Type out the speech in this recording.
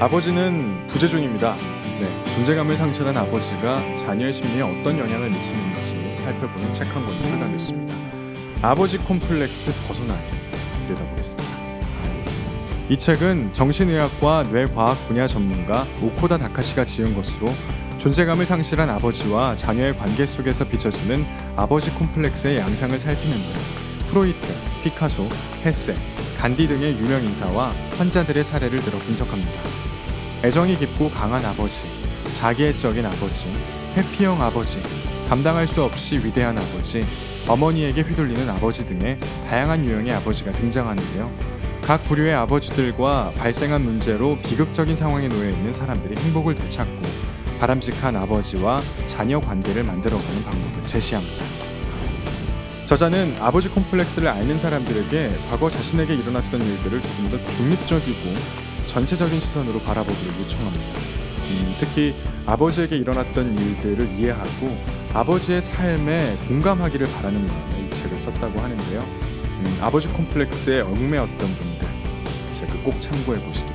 아버지는 부재 중입니다. 네, 존재감을 상실한 아버지가 자녀의 심리에 어떤 영향을 미치는지 살펴보는 책 한 권이 출간됐습니다. 아버지 콤플렉스 벗어나기 들여다보겠습니다. 이 책은 정신의학과 뇌과학 분야 전문가 오코다 다카시가 지은 것으로 존재감을 상실한 아버지와 자녀의 관계 속에서 비춰지는 아버지 콤플렉스의 양상을 살피는데 프로이트, 피카소, 헤세, 간디 등의 유명 인사와 환자들의 사례를 들어 분석합니다. 애정이 깊고 강한 아버지, 자기애적인 아버지, 해피형 아버지, 감당할 수 없이 위대한 아버지, 어머니에게 휘둘리는 아버지 등의 다양한 유형의 아버지가 등장하는데요. 각 부류의 아버지들과 발생한 문제로 비극적인 상황에 놓여 있는 사람들이 행복을 되찾고 바람직한 아버지와 자녀 관계를 만들어가는 방법을 제시합니다. 저자는 아버지 콤플렉스를 앓는 사람들에게 과거 자신에게 일어났던 일들을 조금 더 중립적이고 전체적인 시선으로 바라보기를 요청합니다. 음, 특히 아버지에게 일어났던 일들을 이해하고 아버지의 삶에 공감하기를 바라는 마음에 이 책을 썼다고 하는데요. 음, 아버지 콤플렉스에 얽매였던 분들 이 책을 꼭 참고해 보시기